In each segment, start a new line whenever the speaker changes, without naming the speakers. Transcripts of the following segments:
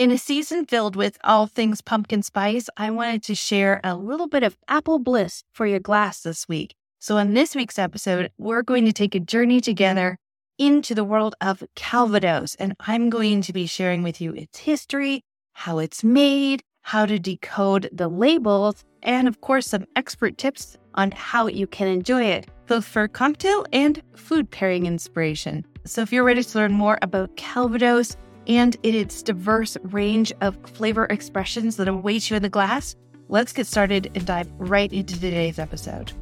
In a season filled with all things pumpkin spice, I wanted to share a little bit of apple bliss for your glass this week. So, in this week's episode, we're going to take a journey together into the world of Calvados, and I'm going to be sharing with you its history, how it's made, how to decode the labels, and of course, some expert tips on how you can enjoy it, both for cocktail and food pairing inspiration. So, if you're ready to learn more about Calvados, and in its diverse range of flavor expressions that await you in the glass, let's get started and dive right into today's episode.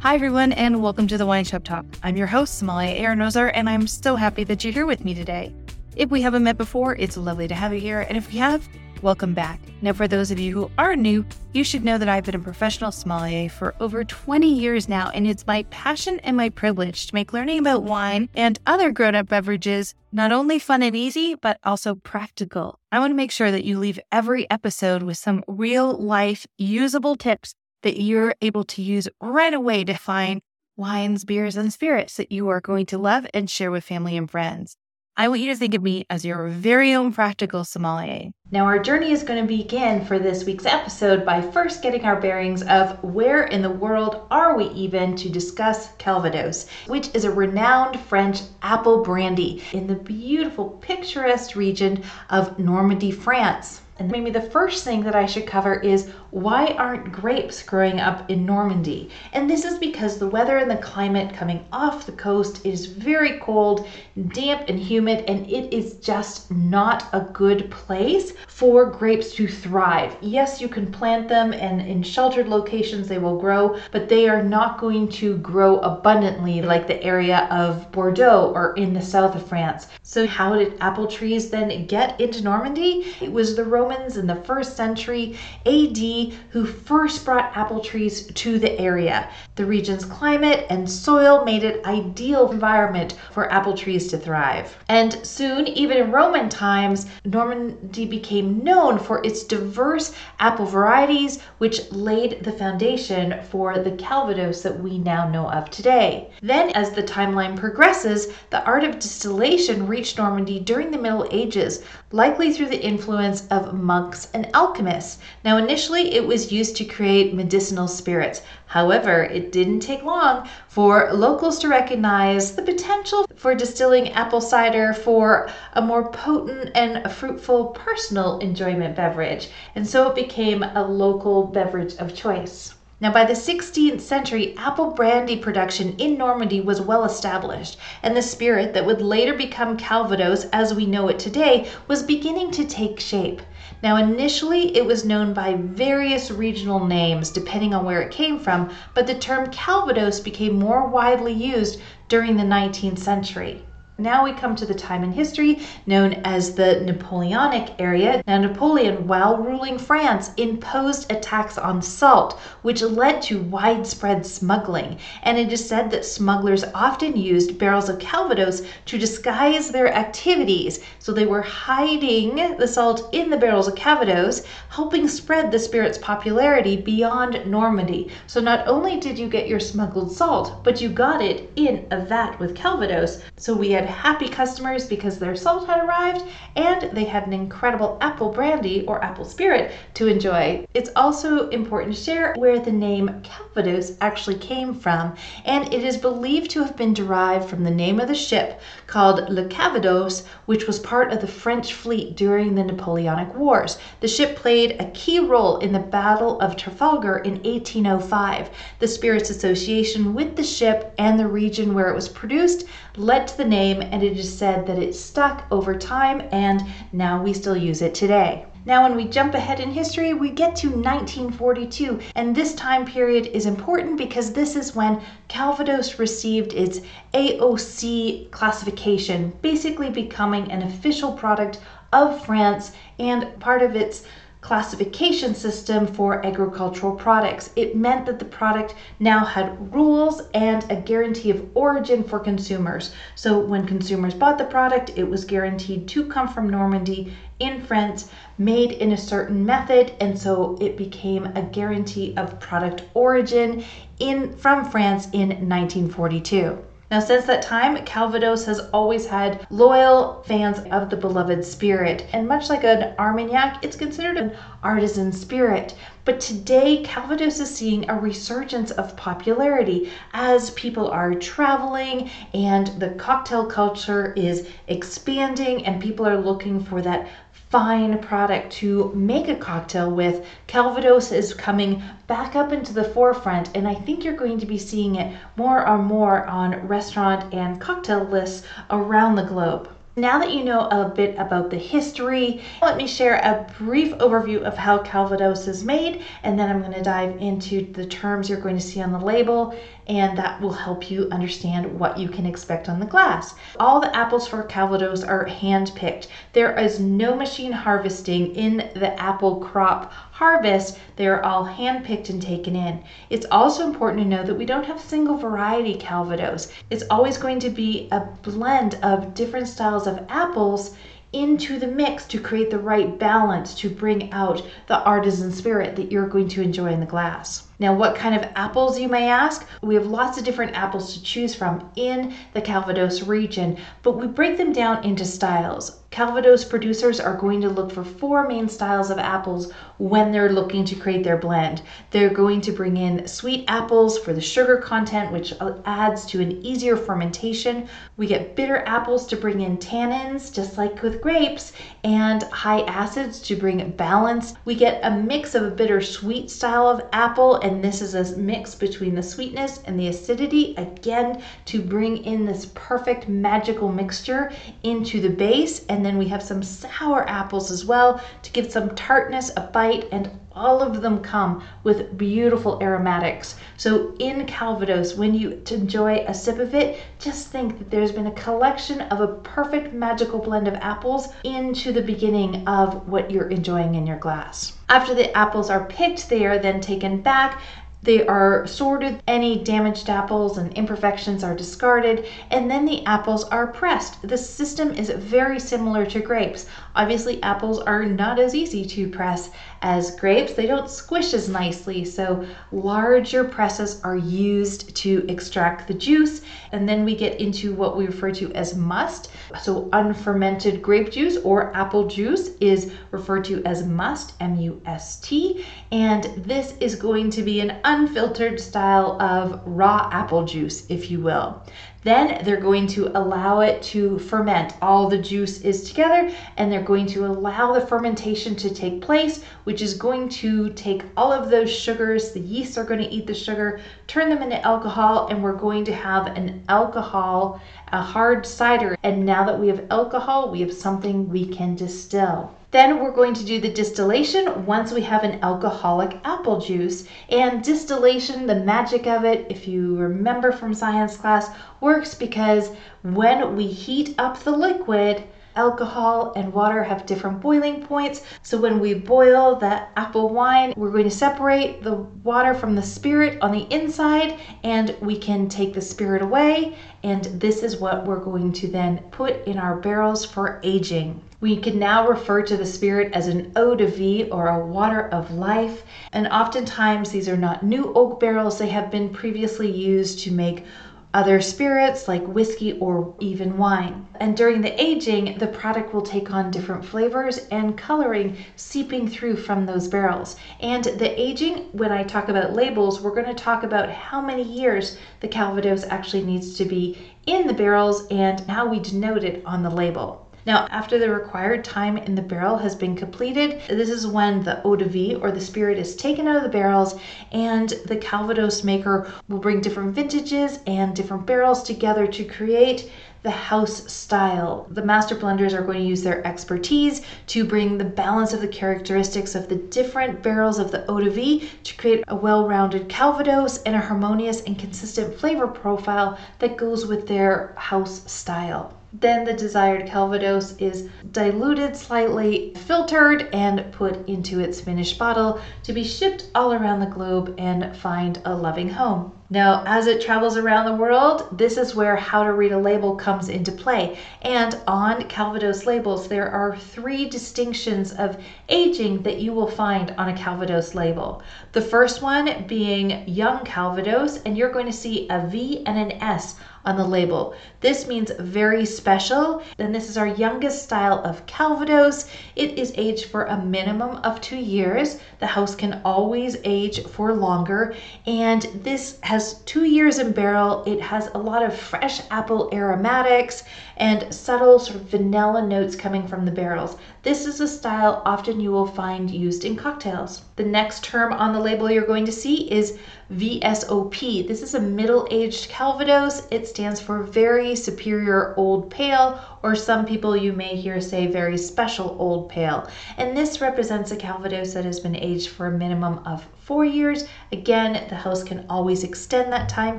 Hi, everyone, and welcome to the Wine Shop Talk. I'm your host, sommelier Aronozer, and I'm so happy that you're here with me today. If we haven't met before, it's lovely to have you here, and if we have, welcome back. Now, for those of you who are new, you should know that I've been a professional sommelier for over 20 years now, and it's my passion and my privilege to make learning about wine and other grown up beverages not only fun and easy, but also practical. I want to make sure that you leave every episode with some real life usable tips that you're able to use right away to find wines, beers, and spirits that you are going to love and share with family and friends. I want you to think of me as your very own practical sommelier.
Now, our journey is going to begin for this week's episode by first getting our bearings of where in the world are we even to discuss Calvados, which is a renowned French apple brandy in the beautiful, picturesque region of Normandy, France. And maybe the first thing that I should cover is why aren't grapes growing up in Normandy? And this is because the weather and the climate coming off the coast is very cold, damp, and humid, and it is just not a good place for grapes to thrive. Yes, you can plant them, and in sheltered locations they will grow, but they are not going to grow abundantly like the area of Bordeaux or in the south of France. So, how did apple trees then get into Normandy? It was the Romans in the first century AD who first brought apple trees to the area. The region's climate and soil made it ideal environment for apple trees to thrive. And soon, even in Roman times, Normandy became known for its diverse apple varieties, which laid the foundation for the Calvados that we now know of today. Then, as the timeline progresses, the art of distillation reached Normandy during the Middle Ages, likely through the influence of monks and alchemists. Now, initially, it was used to create medicinal spirits. However, it didn't take long for locals to recognize the potential for distilling apple cider for a more potent and fruitful personal enjoyment beverage. And so it became a local beverage of choice. Now, by the 16th century, apple brandy production in Normandy was well established, and the spirit that would later become Calvados as we know it today was beginning to take shape. Now, initially, it was known by various regional names depending on where it came from, but the term Calvados became more widely used during the 19th century. Now we come to the time in history known as the Napoleonic era. Now, Napoleon, while ruling France, imposed a tax on salt, which led to widespread smuggling. And it is said that smugglers often used barrels of Calvados to disguise their activities. So they were hiding the salt in the barrels of Calvados, helping spread the spirit's popularity beyond Normandy. So not only did you get your smuggled salt, but you got it in a vat with Calvados. So we had happy customers because their salt had arrived and they had an incredible apple brandy or apple spirit to enjoy. It's also important to share where the name Calvados actually came from, and it is believed to have been derived from the name of the ship called Le Cavados, which was part of the French fleet during the Napoleonic Wars. The ship played a key role in the Battle of Trafalgar in 1805. The spirit's association with the ship and the region where it was produced led to the name and it is said that it stuck over time and now we still use it today. Now, when we jump ahead in history, we get to 1942, and this time period is important because this is when Calvados received its AOC classification, basically becoming an official product of France and part of its classification system for agricultural products. It meant that the product now had rules and a guarantee of origin for consumers. So when consumers bought the product, it was guaranteed to come from Normandy in France, made in a certain method, and so it became a guarantee of product origin in from France in 1942. Now, since that time, Calvados has always had loyal fans of the beloved spirit. And much like an Armagnac, it's considered an artisan spirit. But today, Calvados is seeing a resurgence of popularity as people are traveling and the cocktail culture is expanding, and people are looking for that fine product to make a cocktail with. Calvados is coming back up into the forefront, and I think you're going to be seeing it more and more on restaurant and cocktail lists around the globe. Now that you know a bit about the history, let me share a brief overview of how Calvados is made, and then I'm going to dive into the terms you're going to see on the label and that will help you understand what you can expect on the glass. All the apples for Calvados are hand picked. There is no machine harvesting in the apple crop harvest. They're all hand picked and taken in. It's also important to know that we don't have single variety Calvados. It's always going to be a blend of different styles of apples into the mix to create the right balance to bring out the artisan spirit that you're going to enjoy in the glass. Now, what kind of apples, you may ask? We have lots of different apples to choose from in the Calvados region, but we break them down into styles. Calvados producers are going to look for four main styles of apples when they're looking to create their blend. They're going to bring in sweet apples for the sugar content, which adds to an easier fermentation. We get bitter apples to bring in tannins, just like with grapes, and high acids to bring balance. We get a mix of a bitter sweet style of apple, and this is a mix between the sweetness and the acidity, again, to bring in this perfect magical mixture into the base. And then we have some sour apples as well to give some tartness, a bite, and all of them come with beautiful aromatics. So in Calvados, when you enjoy a sip of it, just think that there's been a collection of a perfect magical blend of apples into the beginning of what you're enjoying in your glass. After the apples are picked, they are then taken back they are sorted, any damaged apples and imperfections are discarded, and then the apples are pressed. The system is very similar to grapes. Obviously, apples are not as easy to press as grapes. They don't squish as nicely, so larger presses are used to extract the juice. And then we get into what we refer to as must. So, unfermented grape juice or apple juice is referred to as must, M U S T. And this is going to be an unfiltered style of raw apple juice, if you will. Then they're going to allow it to ferment. All the juice is together and they're going to allow the fermentation to take place, which is going to take all of those sugars, the yeasts are going to eat the sugar, turn them into alcohol, and we're going to have an alcohol, a hard cider. And now that we have alcohol, we have something we can distill. Then we're going to do the distillation once we have an alcoholic apple juice. And distillation, the magic of it, if you remember from science class, works because when we heat up the liquid, alcohol and water have different boiling points. So when we boil the apple wine, we're going to separate the water from the spirit on the inside and we can take the spirit away. And this is what we're going to then put in our barrels for aging. We can now refer to the spirit as an eau de vie or a water of life. And oftentimes these are not new oak barrels, they have been previously used to make other spirits like whiskey or even wine. And during the aging, the product will take on different flavors and coloring seeping through from those barrels. And the aging, when I talk about labels, we're going to talk about how many years the Calvados actually needs to be in the barrels and how we denote it on the label. Now, after the required time in the barrel has been completed, this is when the eau de vie or the spirit is taken out of the barrels and the Calvados maker will bring different vintages and different barrels together to create the house style. The master blenders are going to use their expertise to bring the balance of the characteristics of the different barrels of the eau de vie to create a well-rounded Calvados and a harmonious and consistent flavor profile that goes with their house style. Then the desired Calvados is diluted slightly, filtered, and put into its finished bottle to be shipped all around the globe and find a loving home. Now, as it travels around the world, this is where how to read a label comes into play. And on Calvados labels, there are three distinctions of aging that you will find on a Calvados label. The first one being young Calvados, and you're going to see a V and an S on the label. This means very special, and this is our youngest style of Calvados. It is aged for a minimum of two years. The house can always age for longer, and this has two years in barrel. It has a lot of fresh apple aromatics and subtle sort of vanilla notes coming from the barrels. This is a style often you will find used in cocktails. The next term on the label you're going to see is VSOP. This is a middle-aged Calvados. It stands for Very Superior Old Pale, or some people you may hear say Very Special Old Pale. And this represents a Calvados that has been aged for a minimum of four years. Again, the house can always extend that time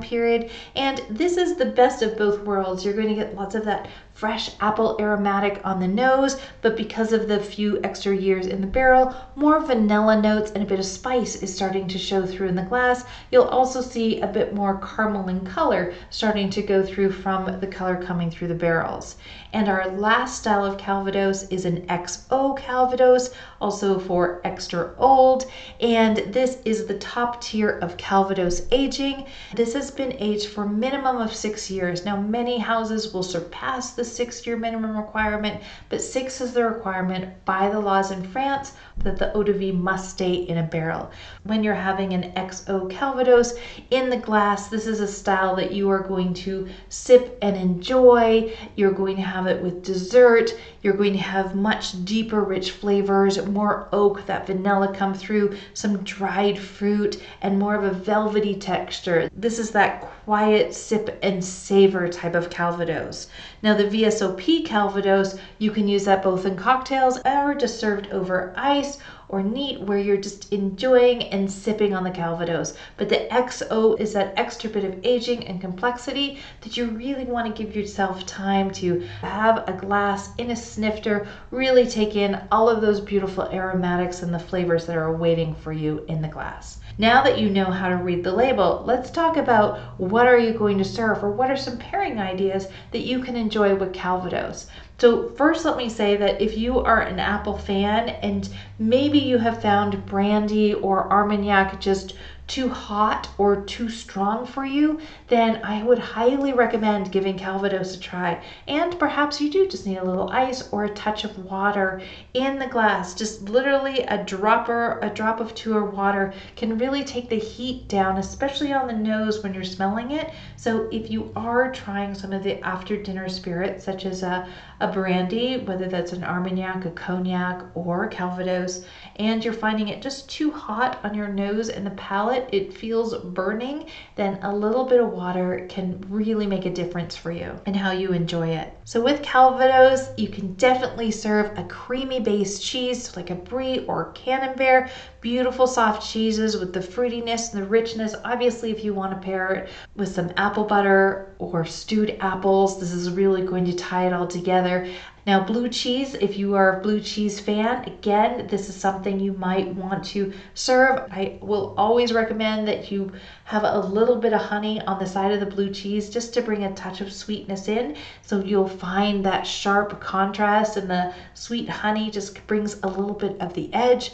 period. And this is the best of both worlds. You're going to get lots of that fresh apple aromatic on the nose, but because of the few extra years in the barrel, more vanilla notes and a bit of spice is starting to show through in the glass. You'll also see a bit more caramel in color starting to go through from the color coming through the barrels. And our last style of Calvados is an XO Calvados, also for extra old. And this is the top tier of Calvados aging. This has been aged for minimum of six years. Now, many houses will surpass the six year minimum requirement, but six is the requirement by the laws in France that the eau de vie must stay in a barrel. When you're having an XO Calvados in the glass, this is a style that you are going to sip and enjoy. You're going to have it with dessert. You're going to have much deeper, rich flavors, more oak, that vanilla come through, some dried fruit, and more of a velvety texture. This is that quiet sip and savor type of Calvados. Now, the VSOP Calvados, you can use that both in cocktails or just served over ice or neat where you're just enjoying and sipping on the Calvados. But the XO is that extra bit of aging and complexity that you really want to give yourself time to have a glass in a snifter, really take in all of those beautiful aromatics and the flavors that are waiting for you in the glass. Now that you know how to read the label, let's talk about what are you going to serve or what are some pairing ideas that you can enjoy with Calvados. So, first, let me say that if you are an apple fan and maybe you have found brandy or Armagnac just too hot or too strong for you, then I would highly recommend giving Calvados a try. And perhaps you do just need a little ice or a touch of water in the glass. Just literally a dropper, a drop of two or water can really take the heat down, especially on the nose when you're smelling it. So if you are trying some of the after dinner spirits, such as a, a brandy, whether that's an Armagnac, a cognac, or Calvados, and you're finding it just too hot on your nose and the palate, it feels burning, then a little bit of water can really make a difference for you and how you enjoy it. So with Calvados, you can definitely serve a creamy based cheese like a brie or camembert, beautiful soft cheeses with the fruitiness and the richness. Obviously, if you want to pair it with some apple butter or stewed apples, this is really going to tie it all together. Now, blue cheese, if you are a blue cheese fan, again, this is something you might want to serve. I will always recommend that you have a little bit of honey on the side of the blue cheese just to bring a touch of sweetness in. So you'll find that sharp contrast and the sweet honey just brings a little bit of the edge.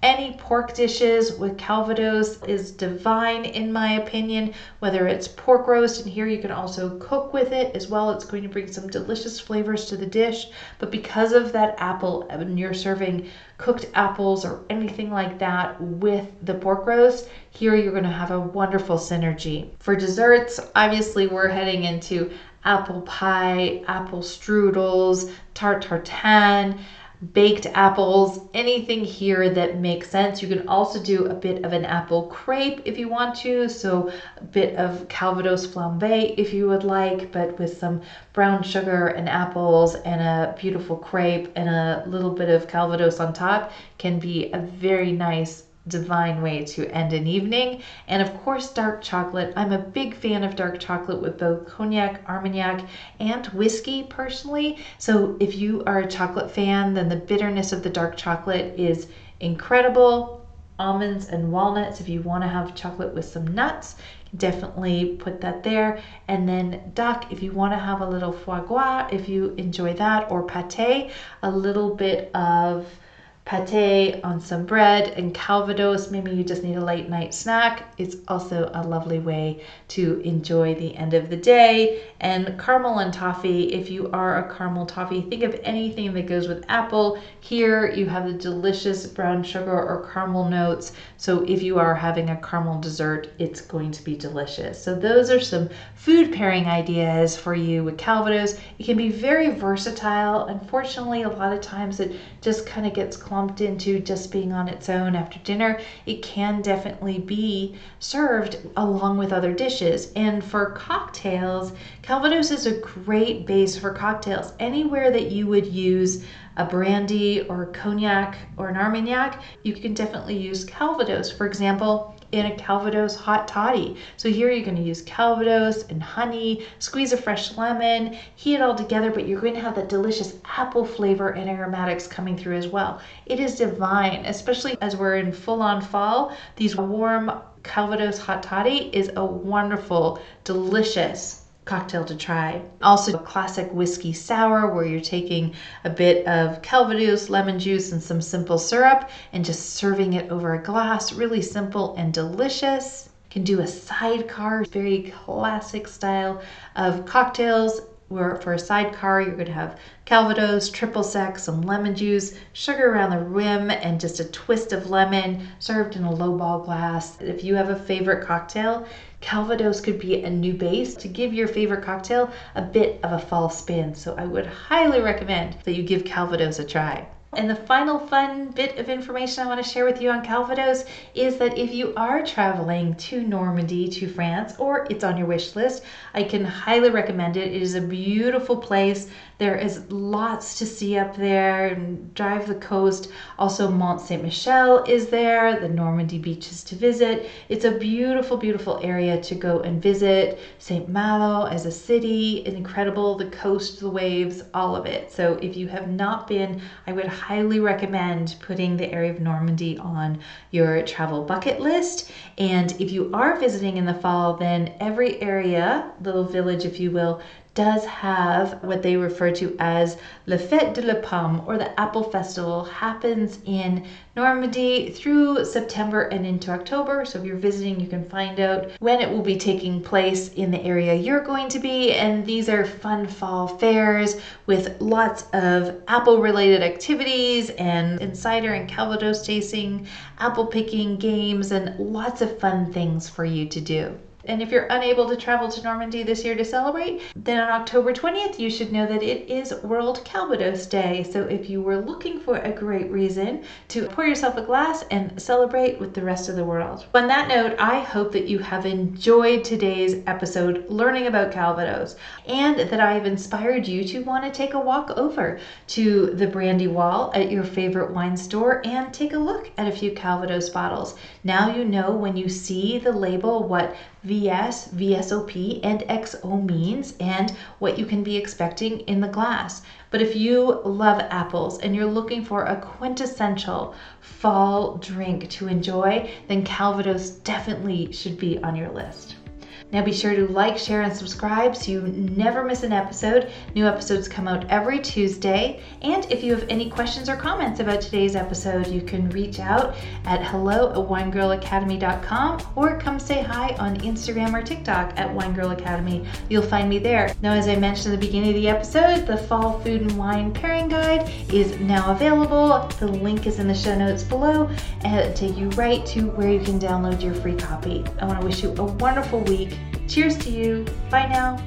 Any pork dishes with Calvados is divine, in my opinion. Whether it's pork roast, and here you can also cook with it as well, it's going to bring some delicious flavors to the dish. But because of that apple, when you're serving cooked apples or anything like that with the pork roast, here you're going to have a wonderful synergy. For desserts, obviously, we're heading into apple pie, apple strudels, tarte tatin baked apples, anything here that makes sense. You can also do a bit of an apple crepe if you want to, so a bit of Calvados flambe if you would like, but with some brown sugar and apples and a beautiful crepe and a little bit of Calvados on top can be a very nice divine way to end an evening. And of course, dark chocolate. I'm a big fan of dark chocolate with both cognac, armagnac, and whiskey personally. So if you are a chocolate fan, then the bitterness of the dark chocolate is incredible almonds and walnuts if you want to have chocolate with some nuts definitely put that there. And then duck, if you want to have a little foie gras, if you enjoy that, or pate, a little bit of pate on some bread and calvados. Maybe you just need a late night snack. It's also a lovely way to enjoy the end of the day. And caramel and toffee, if you are a caramel toffee, think of anything that goes with apple. Here you have the delicious brown sugar or caramel notes. So if you are having a caramel dessert, it's going to be delicious. So those are some food pairing ideas for you with calvados. It can be very versatile. Unfortunately, a lot of times it just kind of gets clumped clumped into just being on its own after dinner, it can definitely be served along with other dishes. And for cocktails, Calvados is a great base for cocktails. Anywhere that you would use a brandy or a cognac or an armagnac, you can definitely use Calvados. For example, in a Calvados hot toddy. So here you're going to use Calvados and honey, squeeze a fresh lemon, heat it all together, but you're going to have that delicious apple flavor and aromatics coming through as well. It is divine, especially as we're in full on fall. These warm Calvados hot toddy is a wonderful, delicious cocktail to try. Also, a classic whiskey sour where you're taking a bit of Calvados, lemon juice, and some simple syrup and just serving it over a glass. Really simple and delicious. Can do a sidecar, very classic style of cocktails where for a sidecar you're going to have calvados triple sec some lemon juice sugar around the rim and just a twist of lemon served in a lowball glass. If you have a favorite cocktail calvados could be a new base to give your favorite cocktail a bit of a fall spin. So i would highly recommend that you give calvados a try and the final fun bit of information I want to share with you on Calvados is that if you are traveling to Normandy, to France, or it's on your wish list, I can highly recommend it. It is a beautiful place. There is lots to see up there and drive the coast. Also, Mont Saint Michel is there, the Normandy beaches to visit. It's a beautiful, beautiful area to go and visit. Saint Malo as a city, incredible. The coast, the waves, all of it. So, if you have not been, I would highly recommend putting the area of Normandy on your travel bucket list. And if you are visiting in the fall, then every area, little village, if you will, does have what they refer to as Le Fête de la Pomme or the Apple Festival happens in Normandy through September and into October. So if you're visiting, you can find out when it will be taking place in the area you're going to be. And these are fun fall fairs with lots of apple related activities and insider and Calvados tasting, apple picking games, and lots of fun things for you to do. And if you're unable to travel to Normandy this year to celebrate, then on October 20th, you should know that it is World Calvados Day. So if you were looking for a great reason to pour yourself a glass and celebrate with the rest of the world. On that note, I hope that you have enjoyed today's episode learning about Calvados and that I have inspired you to want to take a walk over to the Brandy Wall at your favorite wine store and take a look at a few Calvados bottles. Now you know when you see the label what VS, VSOP, and XO means and what you can be expecting in the glass. But if you love apples and you're looking for a quintessential fall drink to enjoy, then Calvados definitely should be on your list. Now be sure to like, share, and subscribe so you never miss an episode. New episodes come out every Tuesday. And if you have any questions or comments about today's episode, you can reach out at hello at winegirlacademy.com or come say hi on Instagram or TikTok at Winegirl Academy. You'll find me there. Now, as I mentioned at the beginning of the episode, the Fall Food and Wine Pairing Guide is now available. The link is in the show notes below and it'll take you right to where you can download your free copy. I want to wish you a wonderful week Cheers to you. Bye now.